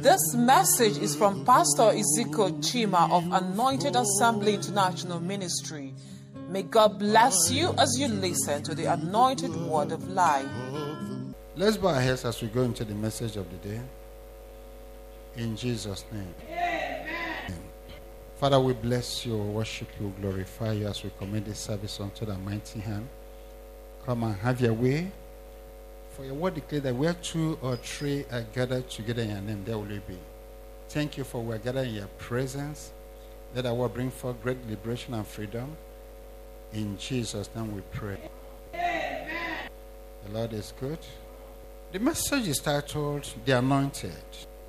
This message is from Pastor Ezekiel Chima of Anointed Assembly International Ministry. May God bless you as you listen to the anointed word of life. Let's bow our heads as we go into the message of the day. In Jesus' name. Amen. Father, we bless you, worship you, glorify you as we commit this service unto the mighty hand. Come and have your way. For your word declares that where two or three are gathered together in your name, there will be. Thank you for we're gathered in your presence. Let our word bring forth great liberation and freedom. In Jesus' name we pray. Amen. The Lord is good. The message is titled The Anointed.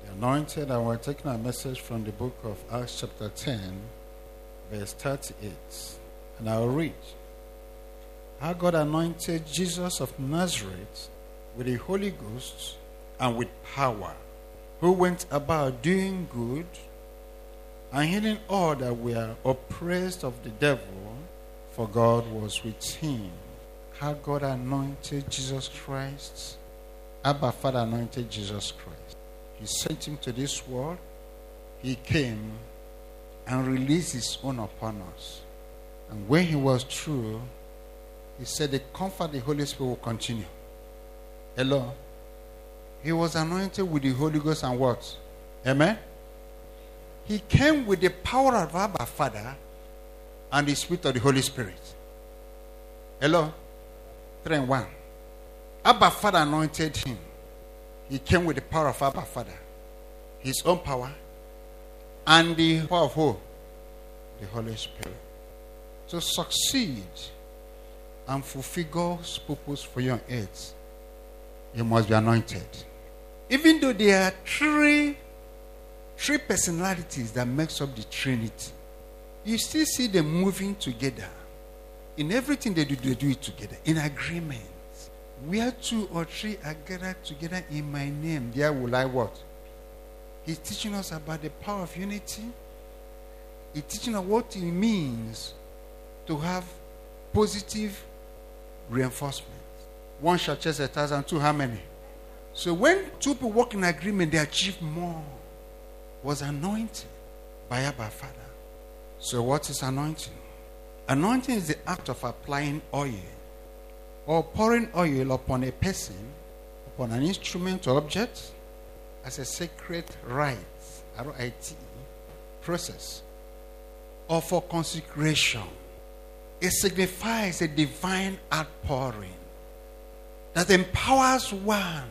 The Anointed, and we're taking a message from the book of Acts, chapter 10, verse 38. And I'll read. How God anointed Jesus of Nazareth with the Holy Ghost and with power, who went about doing good and healing all that were oppressed of the devil, for God was with him. How God anointed Jesus Christ. Abba Father anointed Jesus Christ. He sent him to this world. He came and released his own upon us. And when he was through, he said, The comfort the Holy Spirit will continue. Hello? He was anointed with the Holy Ghost and what? Amen? He came with the power of Abba Father and the Spirit of the Holy Spirit. Hello? Three and one. Abba Father anointed him. He came with the power of Abba Father, his own power, and the power of who? The Holy Spirit. To succeed and fulfill God's purpose for your earth, you must be anointed. Even though there are three, three personalities that makes up the Trinity, you still see them moving together. In everything they do, they do it together, in agreement. Where two or three are gathered together in my name, there will I what? He's teaching us about the power of unity. He's teaching us what it means to have positive reinforcement. One shall chase a thousand, two how many? So when two people work in agreement, they achieve more. Was anointed by Abba Father. So what is anointing? Anointing is the act of applying oil or pouring oil upon a person, upon an instrument or object as a sacred rite, R-I-T, process, or for consecration. It signifies a divine outpouring that empowers one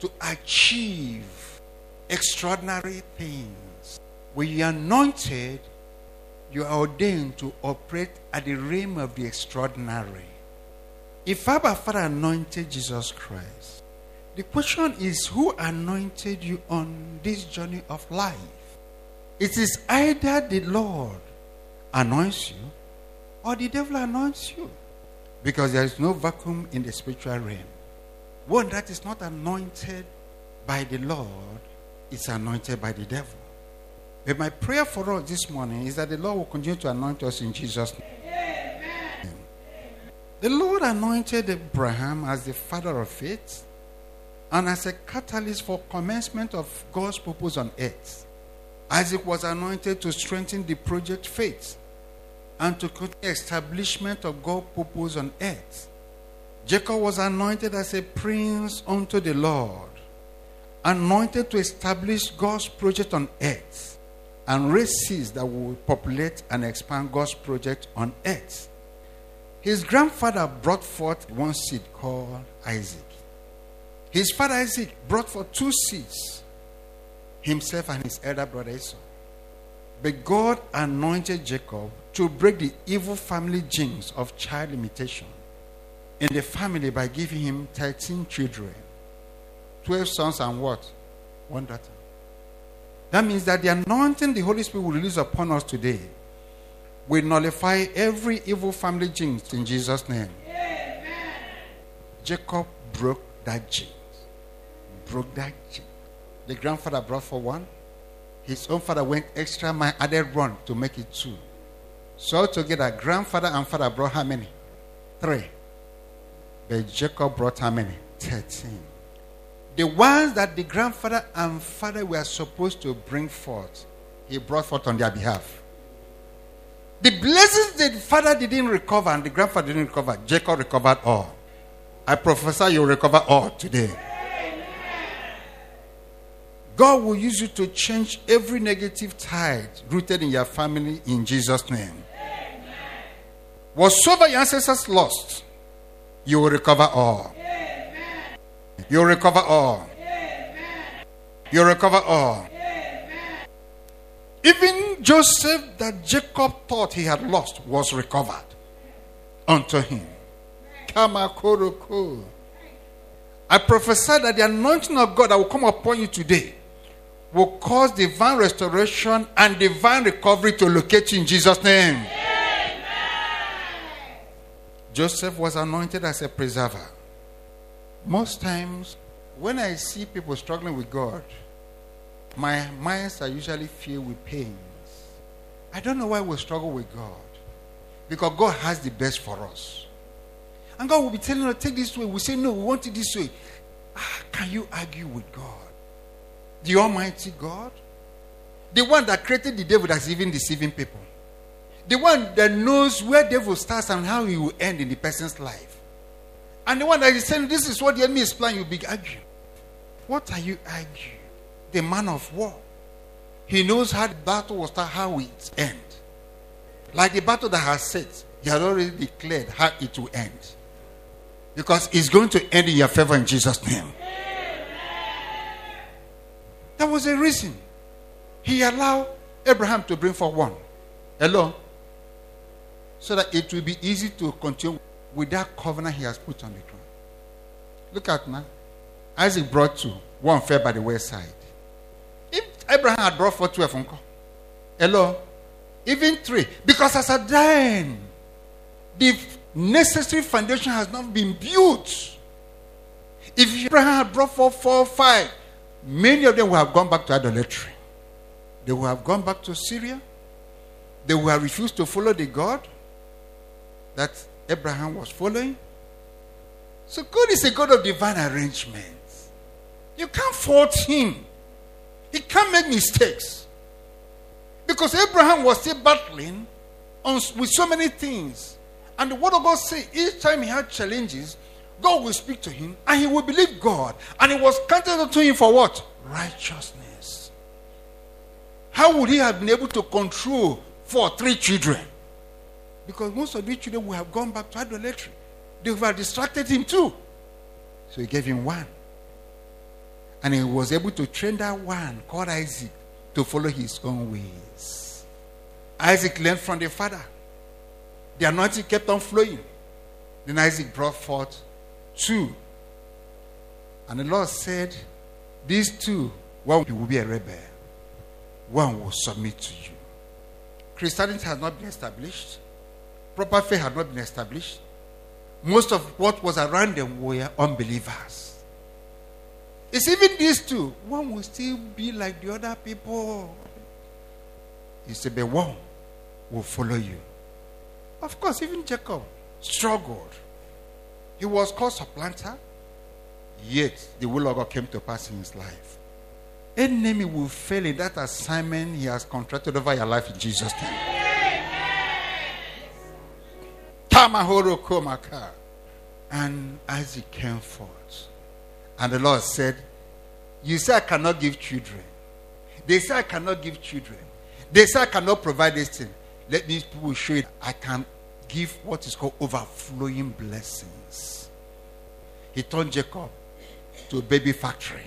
to achieve extraordinary things. When you are anointed, you are ordained to operate at the realm of the extraordinary. If Abba Father anointed Jesus Christ, the question is who anointed you on this journey of life? It is either the Lord anoints you or the devil anoints you. Because there is no vacuum in the spiritual realm. One that is not anointed by the Lord is anointed by the devil. But my prayer for us this morning is that the Lord will continue to anoint us in Jesus' name. Amen. The Lord anointed Abraham as the father of faith and as a catalyst for commencement of God's purpose on earth. Isaac was anointed to strengthen the project faith and to continue establishment of God's purpose on earth. Jacob was anointed as a prince unto the Lord, anointed to establish God's project on earth and raise seeds that will populate and expand God's project on earth. His grandfather brought forth one seed called Isaac. His father Isaac brought forth two seeds, himself and his elder brother Esau. But God anointed Jacob to break the evil family genes of child imitation in the family by giving him 13 children, 12 sons, and what? One daughter. That means that the anointing the Holy Spirit will release upon us today will nullify every evil family gene in Jesus' name. Amen. Jacob broke that gene. Broke that gene. The grandfather brought for one. His own father went extra mile, added one to make it two. So together, grandfather and father brought how many? Three. But Jacob brought how many? Thirteen. The ones that the grandfather and father were supposed to bring forth, he brought forth on their behalf. The blessings that the father didn't recover and the grandfather didn't recover, Jacob recovered all. I prophesy you recover all today. God will use you to change every negative tide rooted in your family in Jesus' name. Whatsoever your ancestors lost, you will recover all. You will recover all. You will recover all. Even Joseph, that Jacob thought he had lost, was recovered unto him. I prophesy that the anointing of God that will come upon you today will cause divine restoration and divine recovery to locate you in Jesus' name. Amen. Joseph was anointed as a preserver. Most times, when I see people struggling with God, my minds are usually filled with pains. I don't know why we struggle with God. Because God has the best for us. And God will be telling us, take this way. We say, no, we want it this way. Ah, can you argue with God? The Almighty God? The one that created the devil that's even deceiving people. The one that knows where devil starts and how he will end in the person's life. And the one that is saying, this is what the enemy is planning, you be arguing. What are you arguing? The man of war. He knows how the battle will start, how it end. Like the battle that has set, he had already declared how it will end. Because it's going to end in your favor in Jesus' name. That was a reason. He allowed Abraham to bring for one. Hello? So that it will be easy to continue with that covenant he has put on the ground. Look at now. Isaac brought two. One fell by the wayside. If Abraham had brought for twelve, uncle. Hello? Even three. Because as a then, the necessary foundation has not been built. If Abraham had brought forth four, five, many of them will have gone back to idolatry. They will have gone back to Syria. They will have refused to follow the God that Abraham was following. So God is a God of divine arrangements. You can't fault him. He can't make mistakes. Because Abraham was still battling on, with so many things. And the word of God says each time he had challenges, God will speak to him and he will believe God. And it was counted unto him for what? Righteousness. How would he have been able to control for three children? Because most of these children would have gone back to idolatry. They would have distracted him too. So he gave him one. And he was able to train that one called Isaac to follow his own ways. Isaac learned from the father. The anointing kept on flowing. Then Isaac brought forth two. And the Lord said, These two, one will be a rebel, one will submit to you. Christianity has not been established, proper faith had not been established. Most of what was around them were unbelievers. It's even these two, one will still be like the other people. He said, But one will follow you. Of course, even Jacob struggled. He was called supplanter, yet the will of God came to pass in his life. Enemy will fail in that assignment he has contracted over your life in Jesus' name. Komaka. And Isaac came forth. And the Lord said, You say I cannot give children. They say I cannot give children. They say I cannot provide this thing. Let these people show it. I can give what is called overflowing He turned Jacob to a baby factory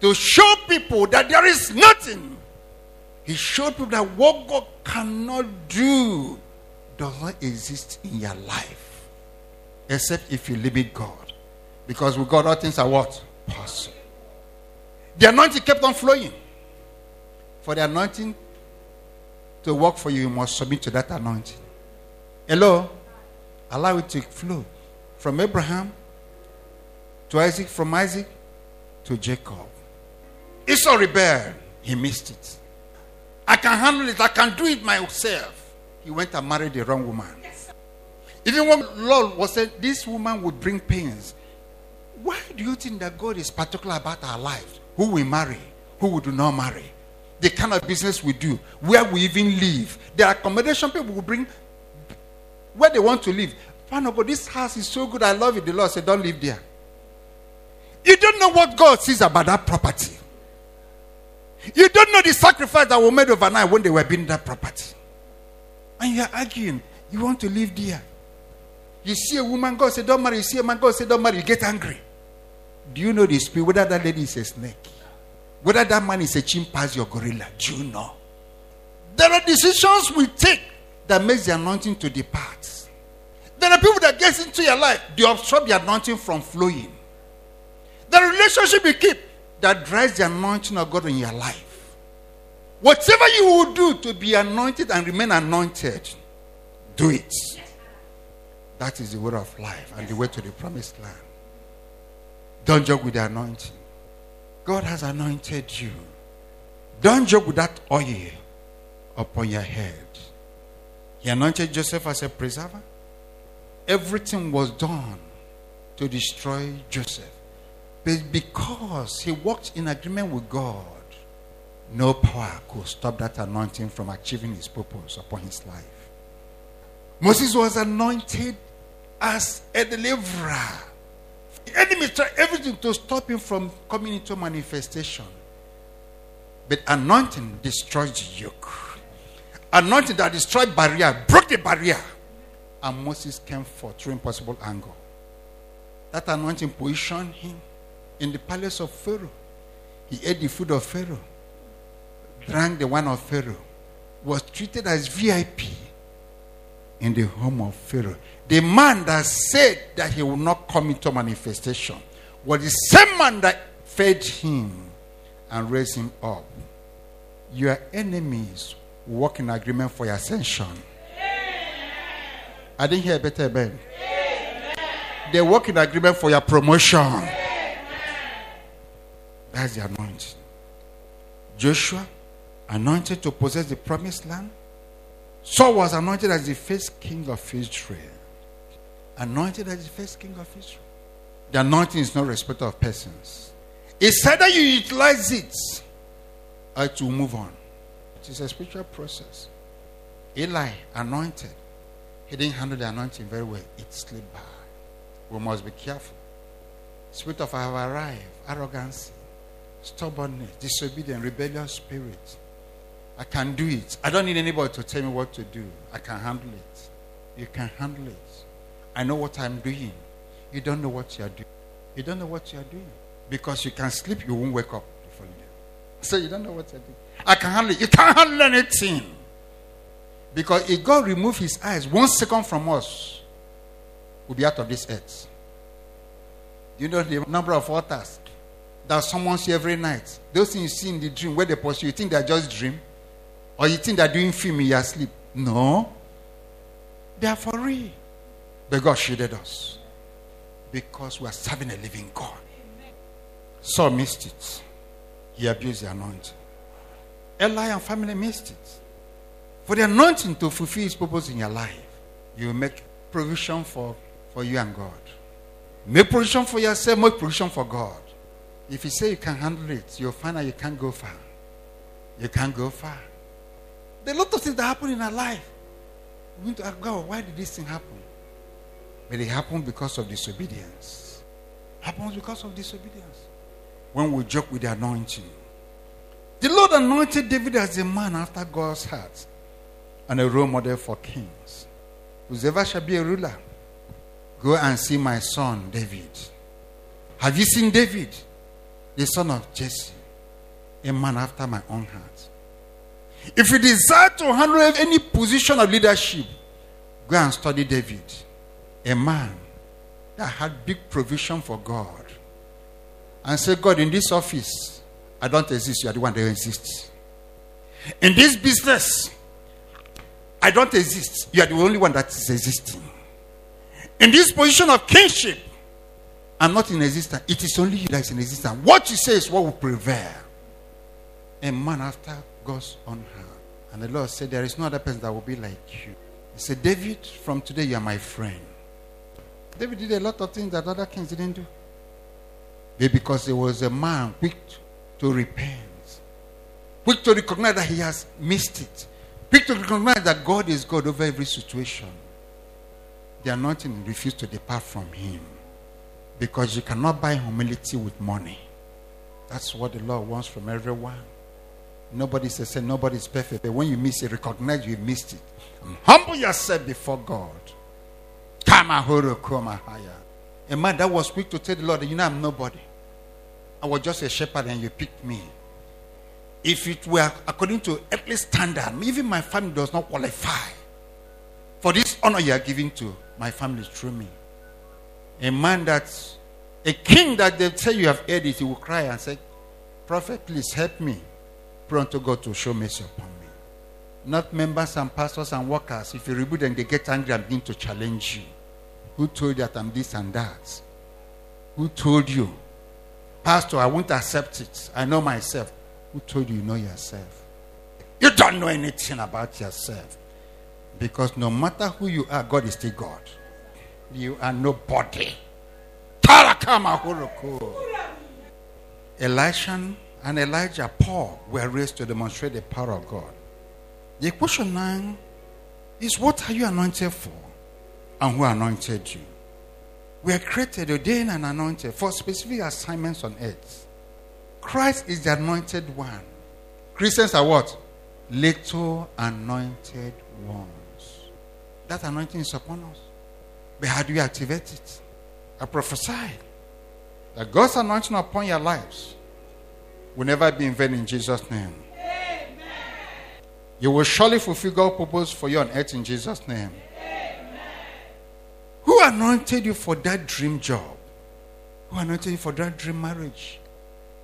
to show people that there is nothing. He showed people that what God cannot do does not exist in your life except if you limit God. Because with God, all things are what? Possible. The anointing kept on flowing. For the anointing to work for you, you must submit to that anointing. Hello? Allow it to flow from Abraham to Isaac, from Isaac to Jacob. Esau rebelled. He missed it. I can handle it. I can do it myself. He went and married the wrong woman. Even when Lord was said, this woman would bring pains. Why do you think that God is particular about our lives? Who we marry, who we do not marry, the kind of business we do, where we even live, the accommodation people will bring, where they want to live. Father, but this house is so good, I love it. The Lord said, Don't live there. You don't know what God sees about that property. You don't know the sacrifice that was made overnight when they were building that property. And you're arguing, you want to live there. You see a woman, God said, Don't marry. You see a man, God said, Don't marry. You get angry. Do you know the spirit? Whether that lady is a snake, whether that man is a chimpanzee or gorilla, do you know? There are decisions we take that makes the anointing to depart. There are people that get into your life, they obstruct the anointing from flowing. The relationship you keep that drives the anointing of God in your life. Whatever you will do to be anointed and remain anointed, do it. That is the way of life and the way to the promised land. Don't joke with the anointing. God has anointed you. Don't joke with that oil upon your head. He anointed Joseph as a preserver. Everything was done to destroy Joseph. But because he walked in agreement with God, no power could stop that anointing from achieving his purpose upon his life. Moses was anointed as a deliverer. The enemy tried everything to stop him from coming into manifestation. But anointing destroys yoke. Anointing that destroyed barrier, broke the barrier. And Moses came forth through impossible angle. That anointing positioned him in the palace of Pharaoh. He ate the food of Pharaoh, drank the wine of Pharaoh, was treated as VIP in the home of Pharaoh. The man that said that he will not come into manifestation was the same man that fed him and raised him up. Your enemies work in agreement for your ascension. I didn't hear better, Ben. They work in agreement for your promotion. That's the anointing. Joshua, anointed to possess the promised land. Saul was anointed as the first king of Israel. Anointed as the first king of Israel. The anointing is not respect of persons. It's either you utilize it or to move on. It is a spiritual process. Eli, anointed. He didn't handle the anointing very well. It slipped by. We must be careful. Spirit of I have arrived, arrogance, stubbornness, disobedient, rebellious spirit. I can do it. I don't need anybody to tell me what to do. I can handle it. You can handle it. I know what I'm doing. You don't know what you're doing. You don't know what you're doing. Because you can sleep, you won't wake up day. So you don't know what you're doing. I can handle it. You can't handle anything. Because if God remove his eyes one second from us, we'll be out of this earth. You know the number of waters that someone see every night. Those things you see in the dream where they pursue, you think they're just dream? Or you think they're doing film in your sleep? No. They are for real. But God shielded us. Because we are serving a living God. Saul missed it. He abused the anointing. Eli and family missed it. For the anointing to fulfill his purpose in your life, you make provision for, for you and God. Make provision for yourself, make provision for God. If you say you can handle it, you'll find out you can't go far. You can't go far. There are a lot of things that happen in our life. We need to ask God, why did this thing happen? But it happened because of disobedience. Happens because of disobedience. When we joke with the anointing. The Lord anointed David as a man after God's heart and a role model for kings. Whoever shall be a ruler, go and see my son David. Have you seen David? the son of Jesse, a man after my own heart. If you desire to handle any position of leadership, go and study David, a man that had big provision for God. And say, God, in this office, I don't exist, you are the one that exists. In this business, I don't exist, you are the only one that is existing. In this position of kingship, I'm not in existence. It is only you that is in existence. What you say is what will prevail. A man after God's own heart. And the Lord said, There is no other person that will be like you. He said, David, from today you are my friend. David did a lot of things that other kings didn't do. Because he was a man quick to repent, quick to recognize that he has missed it, quick to recognize that God is God over every situation. The anointing refused to depart from him because you cannot buy humility with money. That's what the Lord wants from everyone. Nobody says say nobody is perfect, but when you miss it, recognize you missed it. Humble yourself before God. A man that was quick to tell the Lord, you know, I'm nobody. I was just a shepherd and you picked me. If it were according to earthly standard, even my family does not qualify for this honor you are giving to my family through me. A man that's a king that they say you have heard it, he will cry and say, Prophet, please help me. Pray unto God to show mercy upon me. Not members and pastors and workers. If you rebuke them, they get angry and begin to challenge you. Who told you that I'm this and that? Who told you? Pastor, I won't accept it. I know myself. Who told you you know yourself? You don't know anything about yourself. Because no matter who you are, God is still God. You are nobody. Elisha and Elijah, Paul, were raised to demonstrate the power of God. The question now is what are you anointed for? And who anointed you? We are created, ordained, and anointed for specific assignments on earth. Christ is the anointed one. Christians are what? Little anointed ones. That anointing is upon us. But how do you activate it? I prophesy that God's anointing upon your lives will never be in vain in Jesus' name. Amen. You will surely fulfill God's purpose for you on earth in Jesus' name. Anointed you for that dream job? Who anointed you for that dream marriage?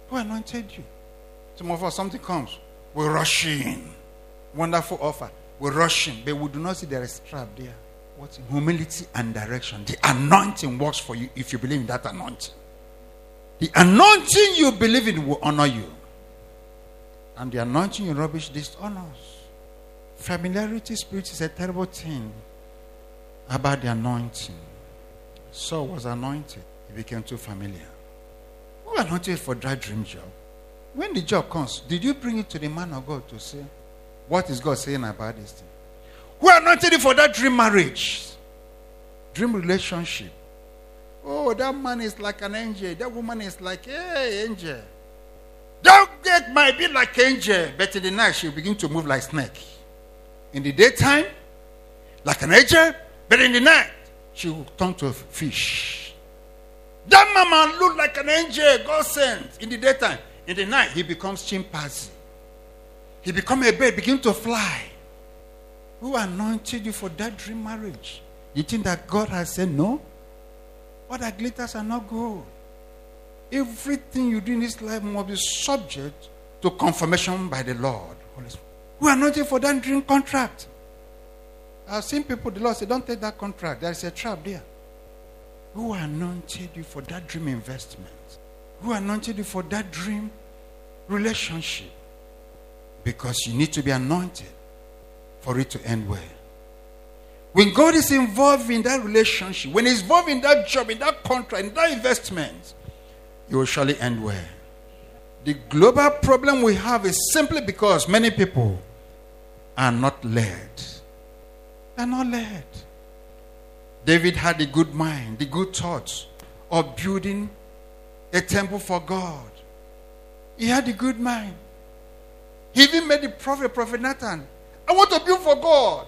Who anointed you? Us, something comes, we rush in. Wonderful offer. We rush in, but we do not see there is trap there. What humility and direction. The anointing works for you if you believe in that anointing. The anointing you believe in will honor you. And the anointing you rubbish dishonors. Familiarity spirit is a terrible thing about the anointing. Saul was anointed. He became too familiar. Who anointed for that dream job? When the job comes, did you bring it to the man of God to say, What is God saying about this thing? Who anointed you for that dream marriage? Dream relationship? Oh, that man is like an angel. That woman is like, hey, angel. That girl might be like angel, but in the night she'll begin to move like snake. In the daytime, like an angel, but in the night she will turn to a fish. That mama look like an angel, God sent. In the daytime, in the night he becomes chimpanzee. He become a bird, begin to fly. Who anointed you for that dream marriage? You think that God has said no? What that glitters are not gold. Everything you do in this life must be subject to confirmation by the Lord. Who anointed for that dream contract. I've seen people, the Lord said, don't take that contract. There is a trap there. Who anointed you for that dream investment? Who anointed you for that dream relationship? Because you need to be anointed for it to end well. When God is involved in that relationship, when He's involved in that job, in that contract, in that investment, it will surely end well. The global problem we have is simply because many people are not led. They're not led. David had the good mind, the good thoughts of building a temple for God. He had a good mind. He even made the prophet, Prophet Nathan, I want to build for God.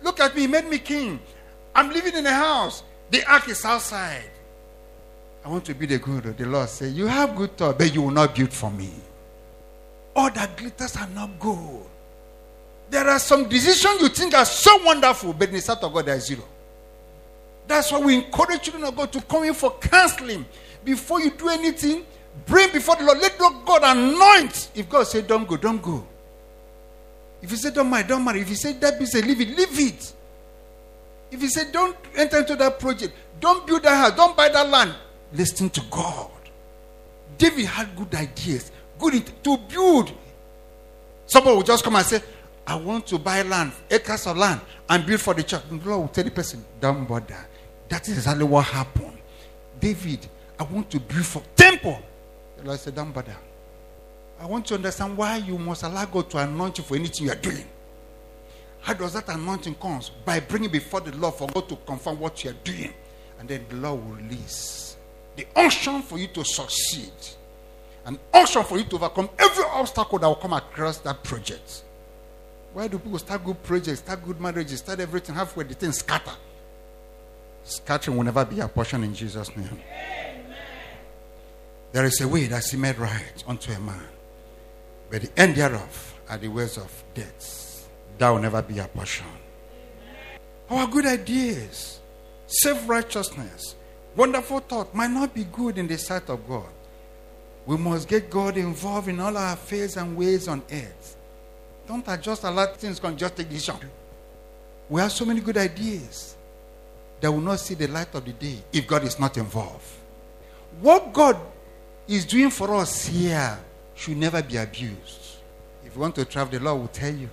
Look at me, he made me king. I'm living in a house. The ark is outside. I want to be the good. The Lord said, You have good thought, but you will not build for me. All that glitters are not good. There are some decisions you think are so wonderful, but in the sight of God, they are zero. That's why we encourage children of God to come in for counseling. Before you do anything, bring before the Lord. Let God anoint. If God said, Don't go, don't go. If you say don't marry, don't marry. If you say that business, leave it, leave it. If you say don't enter into that project, don't build that house, don't buy that land, listen to God. David had good ideas, good to build. Someone will just come and say, I want to buy land, acres of land, and build for the church. The Lord will tell the person, don't bother. That is exactly what happened. David I want to build for temple. The Lord said, Don't bother. I want to understand why you must allow God to anoint you for anything you are doing. How does that anointing comes? By bringing before the Lord for God to confirm what you are doing. And then the Lord will release the unction for you to succeed. An unction for you to overcome every obstacle that will come across that project. Why do people start good projects, start good marriages, start everything, halfway the thing scatter? Scattering will never be a portion in Jesus' name. Amen. There is a way that made right unto a man, but the end thereof are the ways of death. That will never be a portion. Our good ideas, self righteousness, wonderful thought might not be good in the sight of God. We must get God involved in all our affairs and ways on earth. Don't adjust a lot of things, can just take this decision. We have so many good ideas that will not see the light of the day if God is not involved. What God is doing for us here should never be abused. If you want to travel, the Lord will tell you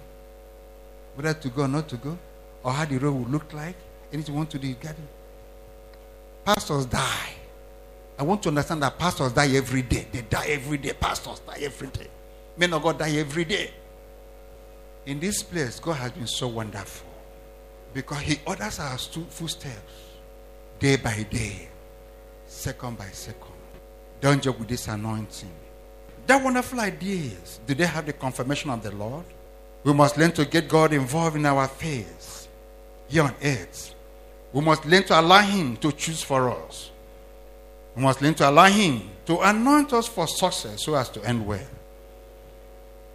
whether to go or not to go, or how the road will look like. Anything you want to do, you get it. Pastors die. I want to understand that pastors die every day. They die every day. Pastors die every day. Men of God die every day. In this place, God has been so wonderful. Because he orders our footsteps day by day, second by second. Don't joke with this anointing. That wonderful ideas, do they have the confirmation of the Lord? We must learn to get God involved in our affairs here on earth. We must learn to allow Him to choose for us. We must learn to allow Him to anoint us for success so as to end well.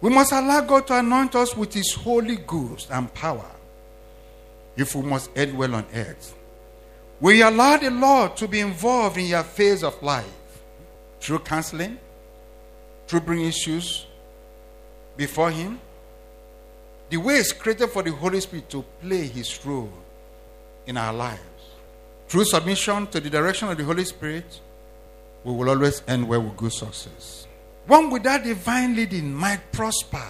We must allow God to anoint us with His Holy Ghost and power if we must end well on earth. We allow the Lord to be involved in your phase of life through counseling, through bringing issues before Him. The way is created for the Holy Spirit to play His role in our lives. Through submission to the direction of the Holy Spirit, we will always end well with good success. One without divine leading might prosper.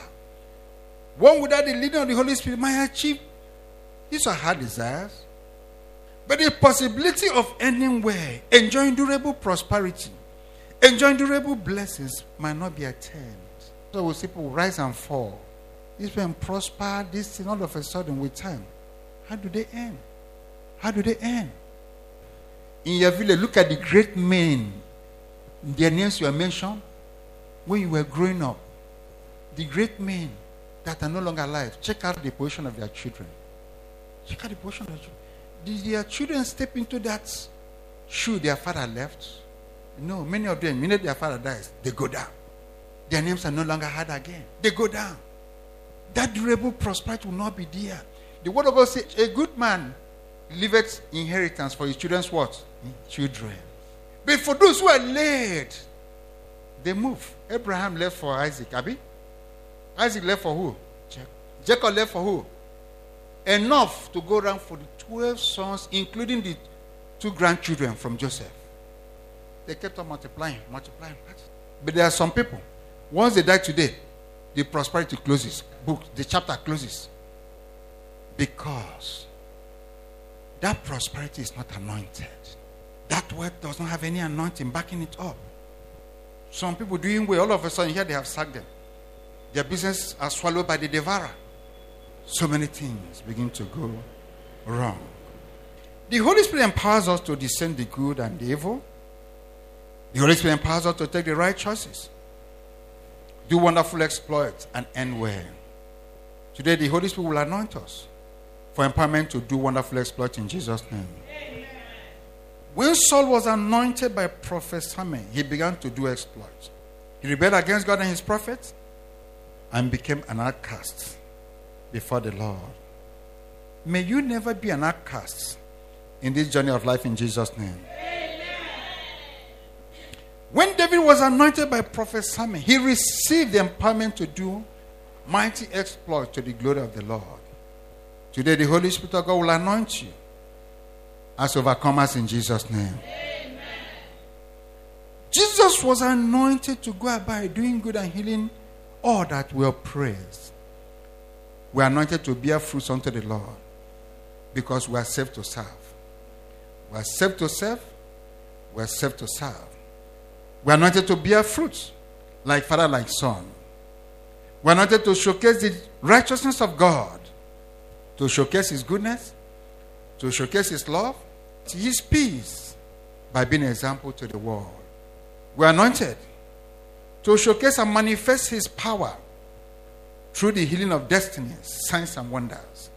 One without the leading of the Holy Spirit might achieve these are hard desires. But the possibility of anywhere enjoying durable prosperity, enjoying durable blessings might not be attained. So we see people rise and fall. These people prosper, this thing all of a sudden with time. How do they end? How do they end? In your village, look at the great men. Their names were mentioned when you were growing up. The great men that are no longer alive. Check out the position of their children. Check out the portion of their children. Did their children step into that shoe their father left? No, many of them, minute their father dies, they go down. Their names are no longer heard again. They go down. That durable prosperity will not be there. The word of God says, a good man leaveth inheritance for his children's what? Children. But for those who are late, they move. Abraham left for Isaac, Abby. Isaac left for who? Jacob. Jacob left for who? enough to go around for the 12 sons, including the two grandchildren from Joseph. They kept on multiplying, multiplying. But there are some people, once they die today, the prosperity closes, book, the chapter closes. Because that prosperity is not anointed. That word does not have any anointing backing it up. Some people doing well, all of a sudden, here they have sacked them. Their business are swallowed by the devourer so many things begin to go wrong. The Holy Spirit empowers us to discern the good and the evil. The Holy Spirit empowers us to take the right choices, do wonderful exploits, and end well. Today, the Holy Spirit will anoint us for empowerment to do wonderful exploits in Jesus' name. Amen. When Saul was anointed by Prophet Samuel, he began to do exploits. He rebelled against God and his prophets and became an outcast before the Lord. May you never be an outcast in this journey of life in Jesus' name. Amen. When David was anointed by Prophet Samuel, he received the empowerment to do mighty exploits to the glory of the Lord. Today, the Holy Spirit of God will anoint you as overcomers in Jesus' name. Amen. Jesus was anointed to go about doing good and healing all that were praised we are anointed to bear fruits unto the Lord because we are saved to serve. We are saved to serve. We are saved to serve. We are anointed to bear fruits like father, like son. We are anointed to showcase the righteousness of God, to showcase His goodness, to showcase His love, His peace, by being an example to the world. We are anointed to showcase and manifest His power through the healing of destinies, signs, and wonders.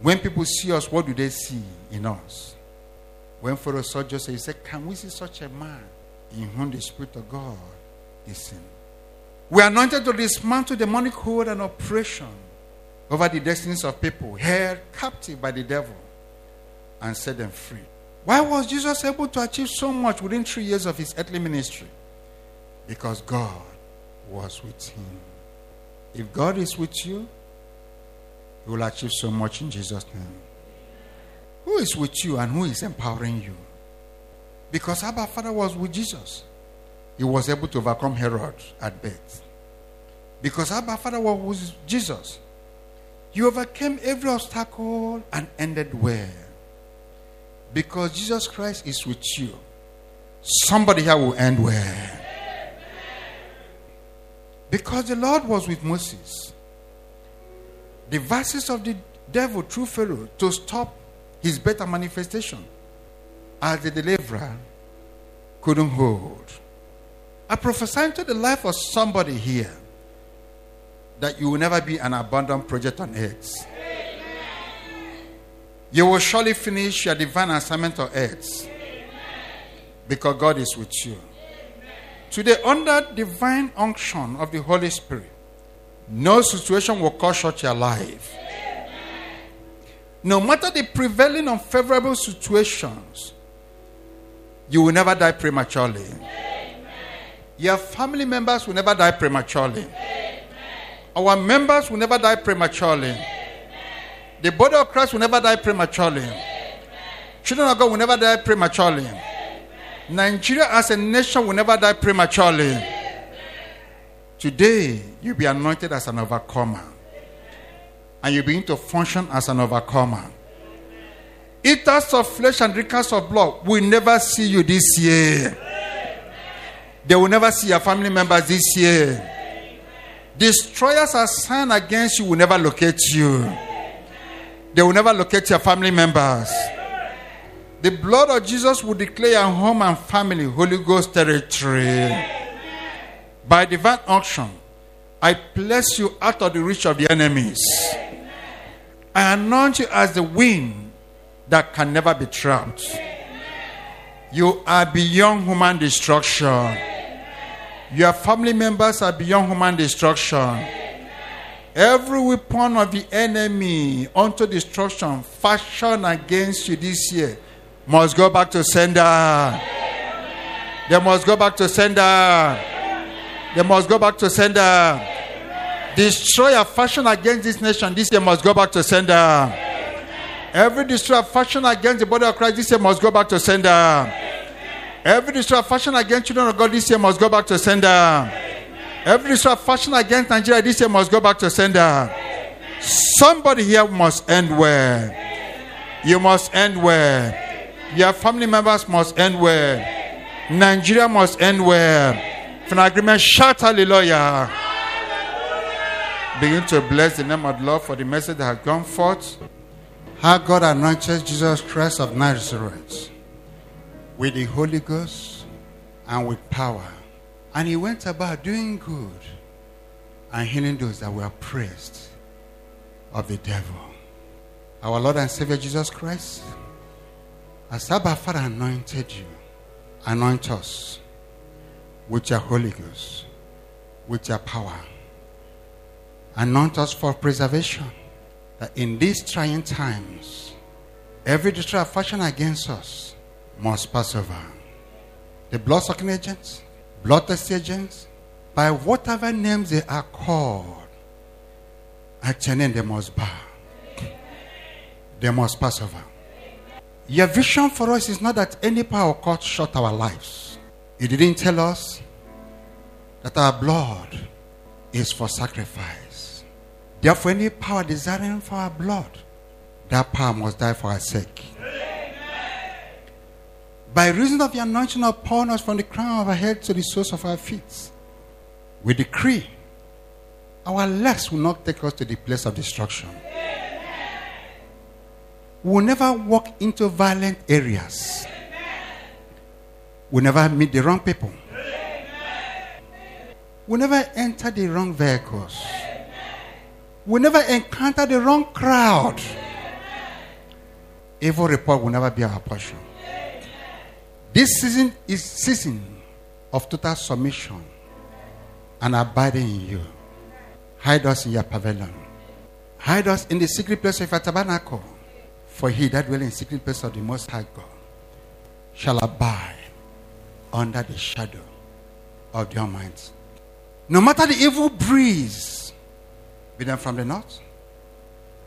When people see us, what do they see in us? When Pharaoh saw Joseph, he said, Can we see such a man in whom the Spirit of God is in? We are anointed to dismantle demonic hold and oppression over the destinies of people held captive by the devil and set them free. Why was Jesus able to achieve so much within three years of his earthly ministry? Because God was with him. If God is with you, you will achieve so much in Jesus' name. Who is with you and who is empowering you? Because Abba Father was with Jesus. He was able to overcome Herod at birth. Because Abba Father was with Jesus. You overcame every obstacle and ended well. Because Jesus Christ is with you. Somebody here will end well. Because the Lord was with Moses. The verses of the devil through Pharaoh to stop his better manifestation as the deliverer couldn't hold. I prophesy to the life of somebody here that you will never be an abandoned project on earth. You will surely finish your divine assignment on earth because God is with you. Today, under divine unction of the Holy Spirit, no situation will cut short your life. No matter the prevailing unfavorable situations, you will never die prematurely. Your family members will never die prematurely. Our members will never die prematurely. The body of Christ will never die prematurely. Children of God will never die prematurely. Nigeria as a nation will never die prematurely. Today, you'll be anointed as an overcomer. And you begin to function as an overcomer. Eaters of flesh and drinkers of blood will never see you this year. They will never see your family members this year. Destroyers assigned against you will never locate you. They will never locate your family members. The blood of Jesus will declare your home and family Holy Ghost territory. By divine unction, I place you out of the reach of the enemies. I anoint you as the wind that can never be trapped. You are beyond human destruction. Your family members are beyond human destruction. Every weapon of the enemy unto destruction fashioned against you this year must go back to sender. They must go back to sender. They must go back to sender. Destroyer fashion against this nation this year must go back to sender. Every destroyer fashion against the body of Christ this year must go back to sender. Every destroyer fashion against children of God this year must go back to sender. Every destroyer fashion against Nigeria this year must go back to sender. Somebody here must end well. You must end well. Your family members must end well. Nigeria must end well. For an agreement, shout hallelujah. Begin to bless the name of the Lord for the message that has gone forth. How God anointed Jesus Christ of Nazareth with the Holy Ghost and with power. And he went about doing good and healing those that were oppressed of the devil. Our Lord and Savior Jesus Christ, as Abba Father anointed you, anoint us with your Holy Ghost, with your power. Anoint us for preservation. That in these trying times, every distraction against us must pass over. The blood sucking agents, blood surgeons, by whatever names they are called, at name they must bow. They must pass over. Your vision for us is not that any power cut short our lives. You didn't tell us that our blood is for sacrifice. Therefore, any power desiring for our blood, that power must die for our sake. By reason of the anointing upon us from the crown of our head to the soles of our feet, we decree our legs will not take us to the place of destruction. We will never walk into violent areas. We will never meet the wrong people. We will never enter the wrong vehicles. We will never encounter the wrong crowd. Evil report will never be our portion. This season is season of total submission and abiding in you. Hide us in your pavilion. Hide us in the secret place of your tabernacle. For he that dwell in secret place of the Most High God shall abide under the shadow of the Almighty. No matter the evil breeze, be them from the north,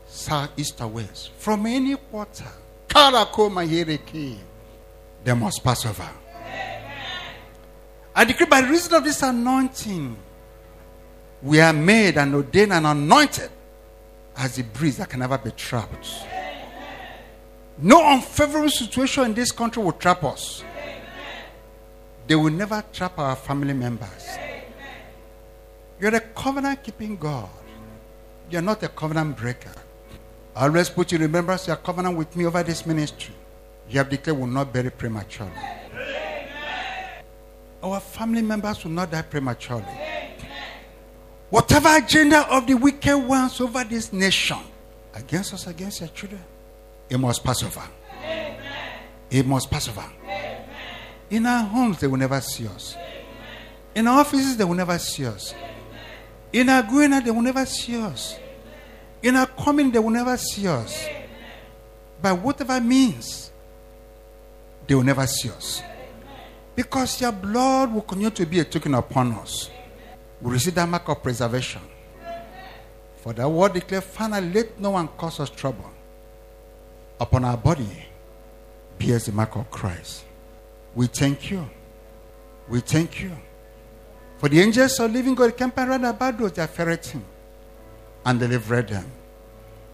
south, east, or west, from any quarter, they must pass over. I decree by reason of this anointing, we are made and ordained and anointed as a breeze that can never be trapped. No unfavorable situation in this country will trap us. They will never trap our family members. You're a covenant keeping God. You're not a covenant breaker. I always put you in remembrance your covenant with me over this ministry. You have declared will not bury prematurely. Our family members will not die prematurely. Whatever agenda of the wicked ones over this nation, against us, against your children, it must pass over. It must pass over. In our homes, they will never see us. In our offices, they will never see us. In our going out, they will never see us. In our coming, they will never see us. By whatever means, they will never see us. Because your blood will continue to be a token upon us. We receive that mark of preservation. For the word declared, finally, let no one cause us trouble. Upon our body bears the mark of Christ. We thank you. We thank you. For the angels of living God camp around about those that ferreting and deliver them.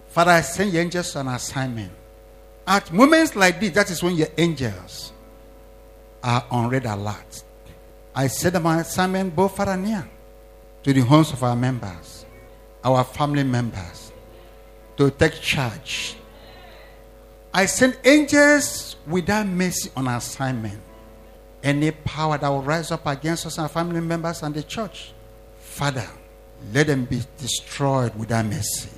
Father, I send your angels on assignment. At moments like this, that is when your angels are on red alert. I send my assignment both far and near to the homes of our members, our family members, to take charge. I send angels without mercy on our assignment. Any power that will rise up against us and our family members and the church, Father, let them be destroyed without mercy.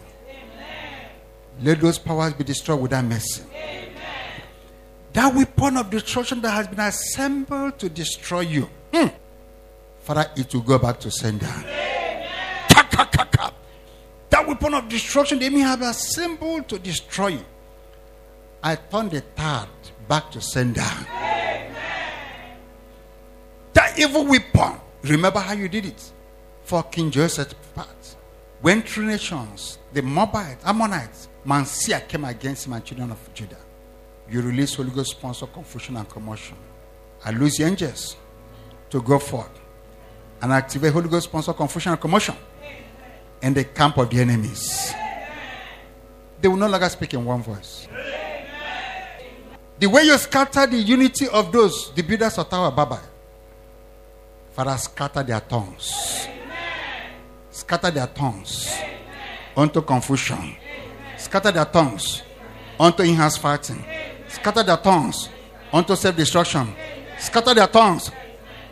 Let those powers be destroyed without mercy. Amen. That weapon of destruction that has been assembled to destroy you, hmm. Father, it will go back to sender. That weapon of destruction they may have assembled to destroy you. I turn the third back to sender. Amen. That evil weapon, remember how you did it for King Joseph's part. When three nations, the Moabites, Ammonites, Mansia came against and children of Judah, you release Holy Ghost sponsor confusion and commotion. I lose the angels to go forth and activate Holy Ghost sponsor confusion and commotion in the camp of the enemies. They will no longer speak in one voice. The way you scatter the unity of those, the builders of Tower Baba, Father, scatter their tongues scatter their tongues unto confusion, scatter their tongues unto enhanced fighting, scatter their tongues unto self destruction, scatter their tongues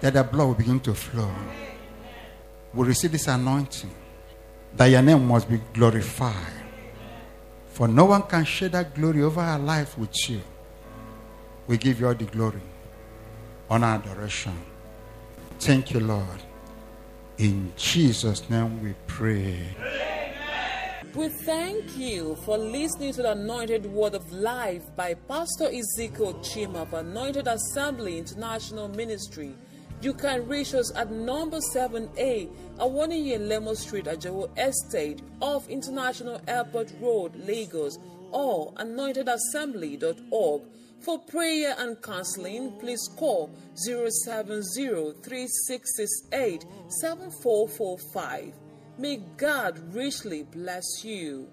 that their blood will begin to flow. We receive this anointing that your name must be glorified. For no one can share that glory over our life with you. We give you all the glory, honor, adoration. Thank you, Lord. In Jesus' name we pray. We thank you for listening to the anointed word of life by Pastor Ezekiel Chima of Anointed Assembly International Ministry. You can reach us at number 7A, Awaniyi Lemo Street, Ajawo Estate, off International Airport Road, Lagos, or anointedassembly.org. For prayer and counseling, please call 070 May God richly bless you.